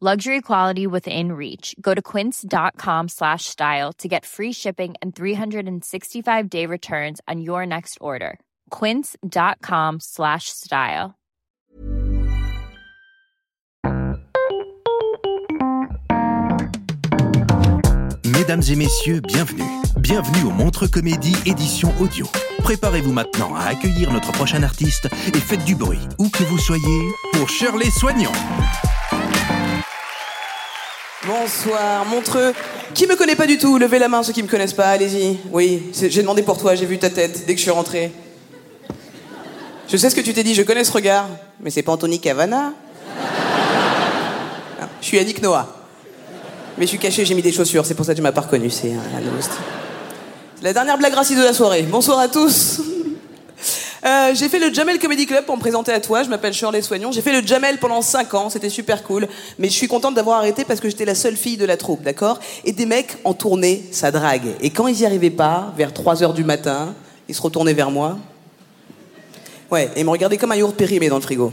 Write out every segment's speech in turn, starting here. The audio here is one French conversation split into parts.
Luxury quality within reach. Go to quince.com slash style to get free shipping and 365 day returns on your next order. Quince.com slash style. Mesdames et messieurs, bienvenue. Bienvenue au Montre Comédie édition audio. Préparez-vous maintenant à accueillir notre prochain artiste et faites du bruit, où que vous soyez, pour Shirley Soignon. Bonsoir, Montreux. Qui me connaît pas du tout Levez la main ceux qui me connaissent pas, allez-y. Oui, j'ai demandé pour toi, j'ai vu ta tête dès que je suis rentré. Je sais ce que tu t'es dit, je connais ce regard. Mais c'est pas Anthony Cavana. Ah, Je suis Yannick Noah. Mais je suis caché, j'ai mis des chaussures, c'est pour ça que tu m'as pas reconnu, c'est un, la dernière blague raciste de la soirée. Bonsoir à tous. Euh, j'ai fait le Jamel Comedy Club pour me présenter à toi. Je m'appelle Shirley Soignon. J'ai fait le Jamel pendant 5 ans. C'était super cool. Mais je suis contente d'avoir arrêté parce que j'étais la seule fille de la troupe, d'accord? Et des mecs en tournée, ça drague. Et quand ils y arrivaient pas, vers 3 heures du matin, ils se retournaient vers moi. Ouais, et ils me regardaient comme un yaourt périmé dans le frigo.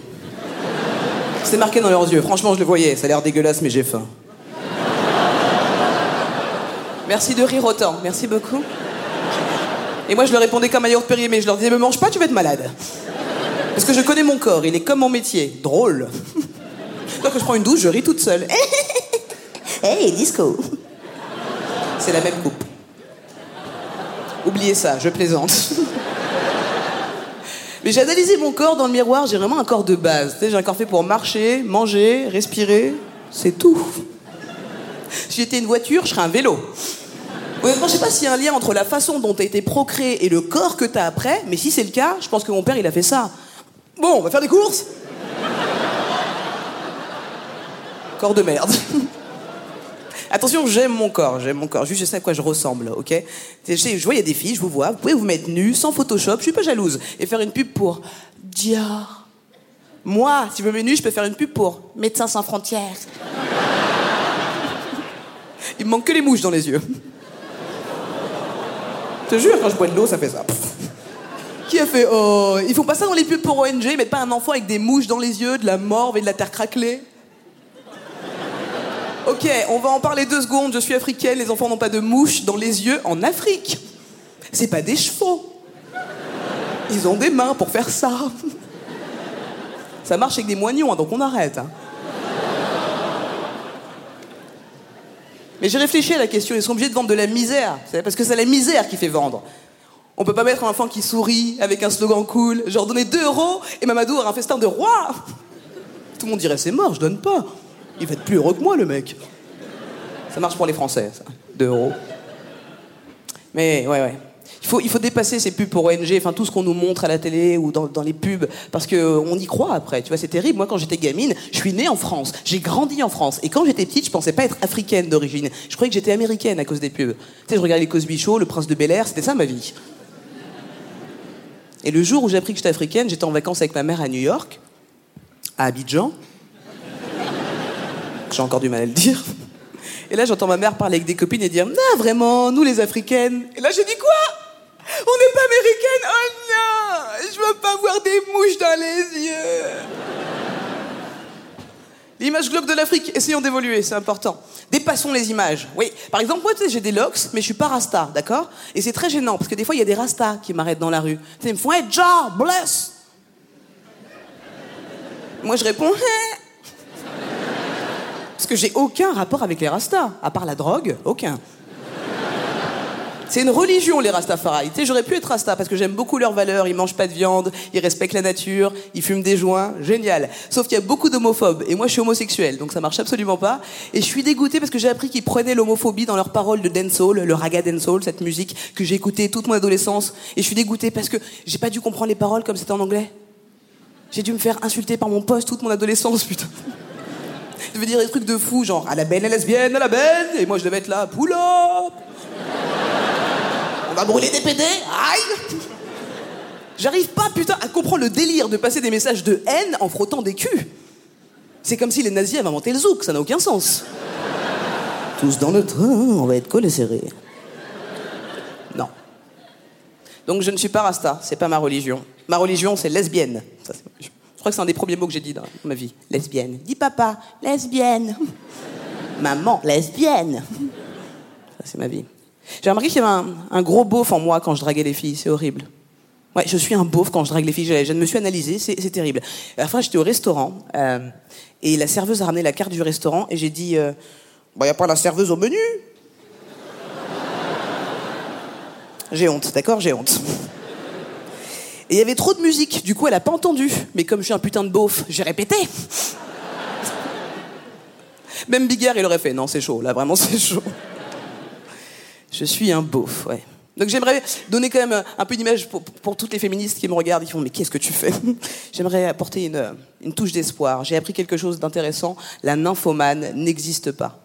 C'était marqué dans leurs yeux. Franchement, je le voyais. Ça a l'air dégueulasse, mais j'ai faim. Merci de rire autant. Merci beaucoup. Et moi, je leur répondais comme un yaourt périmé. Je leur disais, me mange pas, tu vas être malade. Parce que je connais mon corps, il est comme mon métier. Drôle. Donc, quand je prends une douche, je ris toute seule. hey, disco. C'est la même coupe. Oubliez ça, je plaisante. Mais j'ai analysé mon corps dans le miroir, j'ai vraiment un corps de base. Tu sais, j'ai un corps fait pour marcher, manger, respirer. C'est tout. Si j'étais une voiture, je serais un vélo. Honnêtement, je sais pas s'il y a un lien entre la façon dont t'as été procréé et le corps que t'as après, mais si c'est le cas, je pense que mon père, il a fait ça. Bon, on va faire des courses Corps de merde. Attention, j'aime mon corps, j'aime mon corps. Juste, je sais à quoi je ressemble, ok? Je vois, il y a des filles, je vous vois, vous pouvez vous mettre nu, sans Photoshop, je suis pas jalouse, et faire une pub pour Dior. Moi, si je me mets nu, je peux faire une pub pour Médecins sans frontières. Il me manque que les mouches dans les yeux. Je te jure, quand je bois de l'eau, ça fait ça. Qui a fait Oh, ils font pas ça dans les pubs pour ONG, ils mettent pas un enfant avec des mouches dans les yeux, de la morve et de la terre craquelée Ok, on va en parler deux secondes. Je suis africaine, les enfants n'ont pas de mouches dans les yeux en Afrique. C'est pas des chevaux. Ils ont des mains pour faire ça. Ça marche avec des moignons, hein, donc on arrête. hein. Mais j'ai réfléchi à la question, ils sont obligés de vendre de la misère, parce que c'est la misère qui fait vendre. On peut pas mettre un enfant qui sourit avec un slogan cool, genre donner 2 euros et Mamadou aura un festin de roi. Tout le monde dirait c'est mort, je donne pas. Il va être plus heureux que moi le mec. Ça marche pour les Français, ça. 2 euros. Mais ouais, ouais. Il faut, dépasser ces pubs pour ONG, enfin tout ce qu'on nous montre à la télé ou dans, les pubs, parce qu'on y croit après. Tu vois, c'est terrible. Moi, quand j'étais gamine, je suis née en France, j'ai grandi en France, et quand j'étais petite, je pensais pas être africaine d'origine. Je croyais que j'étais américaine à cause des pubs. Tu sais, je regardais les Cosby Show, Le Prince de Bel Air, c'était ça ma vie. Et le jour où j'ai appris que j'étais africaine, j'étais en vacances avec ma mère à New York, à Abidjan. J'ai encore du mal à le dire. Et là, j'entends ma mère parler avec des copines et dire Non, vraiment, nous les Africaines. Et là, je dis Quoi On n'est pas américaines Oh non Je veux pas voir des mouches dans les yeux L'image glauque de l'Afrique, essayons d'évoluer, c'est important. Dépassons les images. Oui, par exemple, moi, tu sais, j'ai des locks, mais je suis pas rasta, d'accord? Et c'est très gênant, parce que des fois, il y a des rastas qui m'arrêtent dans la rue. Ils me font Hey, Ja, bless Moi, je réponds Hey Parce que j'ai aucun rapport avec les rastas, à part la drogue, aucun. C'est une religion, les Rastafari. Tu sais, j'aurais pu être Rasta parce que j'aime beaucoup leurs valeurs. Ils mangent pas de viande, ils respectent la nature, ils fument des joints. Génial. Sauf qu'il y a beaucoup d'homophobes. Et moi, je suis homosexuel, donc ça marche absolument pas. Et je suis dégoûté parce que j'ai appris qu'ils prenaient l'homophobie dans leurs paroles de dancehall, le raga dancehall, cette musique que j'ai écoutée toute mon adolescence. Et je suis dégoûté parce que j'ai pas dû comprendre les paroles comme c'était en anglais. J'ai dû me faire insulter par mon poste toute mon adolescence, putain. Je devais dire des trucs de fou, genre à la benne, la lesbienne, à la benne. Et moi, je devais être là, pull up. On va brûler des PD, aïe. J'arrive pas, putain, à comprendre le délire de passer des messages de haine en frottant des culs. C'est comme si les nazis avaient inventé le zouk, ça n'a aucun sens. Tous dans le train, on va être collés serrés. Non. Donc je ne suis pas rasta, c'est pas ma religion. Ma religion, c'est lesbienne. Ça. Je crois que c'est un des premiers mots que j'ai dit dans ma vie. Lesbienne. Dis papa, lesbienne. Maman, lesbienne. Ça, c'est ma vie. J'ai remarqué qu'il y avait un, gros beauf en moi quand je draguais les filles, c'est horrible. Ouais, je suis un beauf quand je drague les filles. Je, je me suis analysé, c'est terrible. À la fin, j'étais au restaurant euh, et la serveuse a ramené la carte du restaurant et j'ai dit, euh, n'y a pas la serveuse au menu. J'ai honte, d'accord, j'ai honte. Et il y avait trop de musique, du coup elle a pas entendu. Mais comme je suis un putain de beauf, j'ai répété. Même Bigard, il aurait fait, non, c'est chaud, là vraiment c'est chaud. Je suis un beauf, ouais. Donc j'aimerais donner quand même un peu d'image pour, pour toutes les féministes qui me regardent, qui font mais qu'est-ce que tu fais? J'aimerais apporter une, une touche d'espoir. J'ai appris quelque chose d'intéressant. La nymphomane n'existe pas.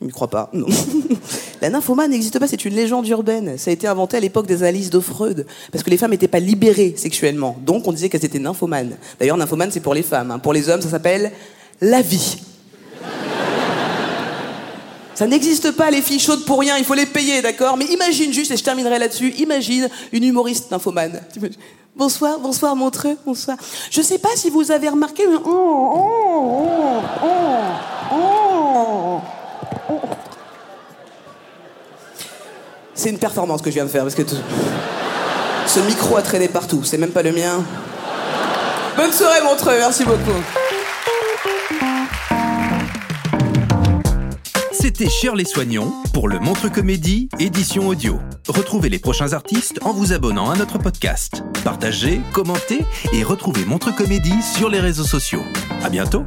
Il ne croit pas, non. La nymphomane n'existe pas, c'est une légende urbaine. Ça a été inventé à l'époque des analyses de Freud, parce que les femmes n'étaient pas libérées sexuellement. Donc on disait qu'elles étaient nymphomanes. D'ailleurs, nymphomane, c'est pour les femmes. hein. Pour les hommes, ça s'appelle la vie. Ça n'existe pas, les filles chaudes pour rien, il faut les payer, d'accord Mais imagine juste, et je terminerai là-dessus, imagine une humoriste nymphomane. Bonsoir, bonsoir Montreux, bonsoir. Je sais pas si vous avez remarqué. Oh, oh, oh. C'est une performance que je viens de faire, parce que ce micro a traîné partout, c'est même pas le mien. Bonne soirée Montreux, merci beaucoup. C'était Shirley Soignon pour le Montre Comédie, édition audio. Retrouvez les prochains artistes en vous abonnant à notre podcast. Partagez, commentez et retrouvez Montre Comédie sur les réseaux sociaux. À bientôt!